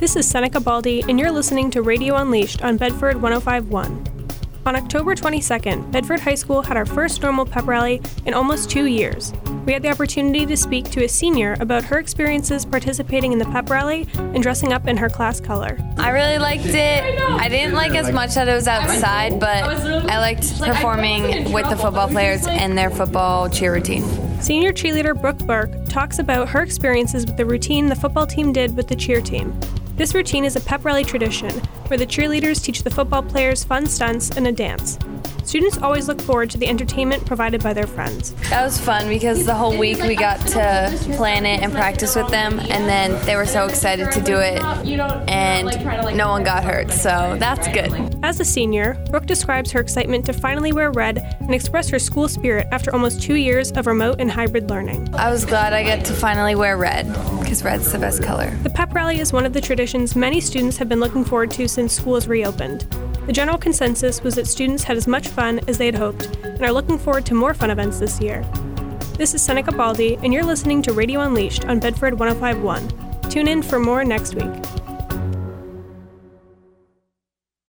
This is Seneca Baldi, and you're listening to Radio Unleashed on Bedford 1051. On October 22nd, Bedford High School had our first normal pep rally in almost two years. We had the opportunity to speak to a senior about her experiences participating in the pep rally and dressing up in her class color. I really liked it. I didn't like as much that it was outside, but I liked performing with the football players and their football cheer routine. Senior cheerleader Brooke Burke talks about her experiences with the routine the football team did with the cheer team. This routine is a pep rally tradition where the cheerleaders teach the football players fun stunts and a dance. Students always look forward to the entertainment provided by their friends. That was fun because the whole week we got to plan it and practice with them, and then they were so excited to do it, and no one got hurt, so that's good. As a senior, Brooke describes her excitement to finally wear red and express her school spirit after almost two years of remote and hybrid learning. I was glad I get to finally wear red because red's the best color. The pep rally is one of the traditions many students have been looking forward to since schools reopened. The general consensus was that students had as much fun as they had hoped and are looking forward to more fun events this year. This is Seneca Baldi, and you're listening to Radio Unleashed on Bedford 1051. Tune in for more next week.